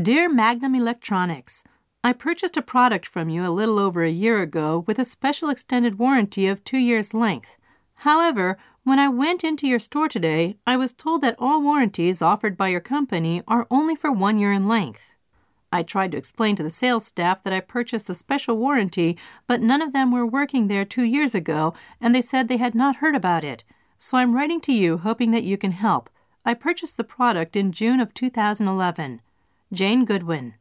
Dear Magnum Electronics, I purchased a product from you a little over a year ago with a special extended warranty of two years' length. However, when I went into your store today, I was told that all warranties offered by your company are only for one year in length. I tried to explain to the sales staff that I purchased the special warranty, but none of them were working there two years ago, and they said they had not heard about it. So I'm writing to you hoping that you can help. I purchased the product in June of 2011. Jane Goodwin.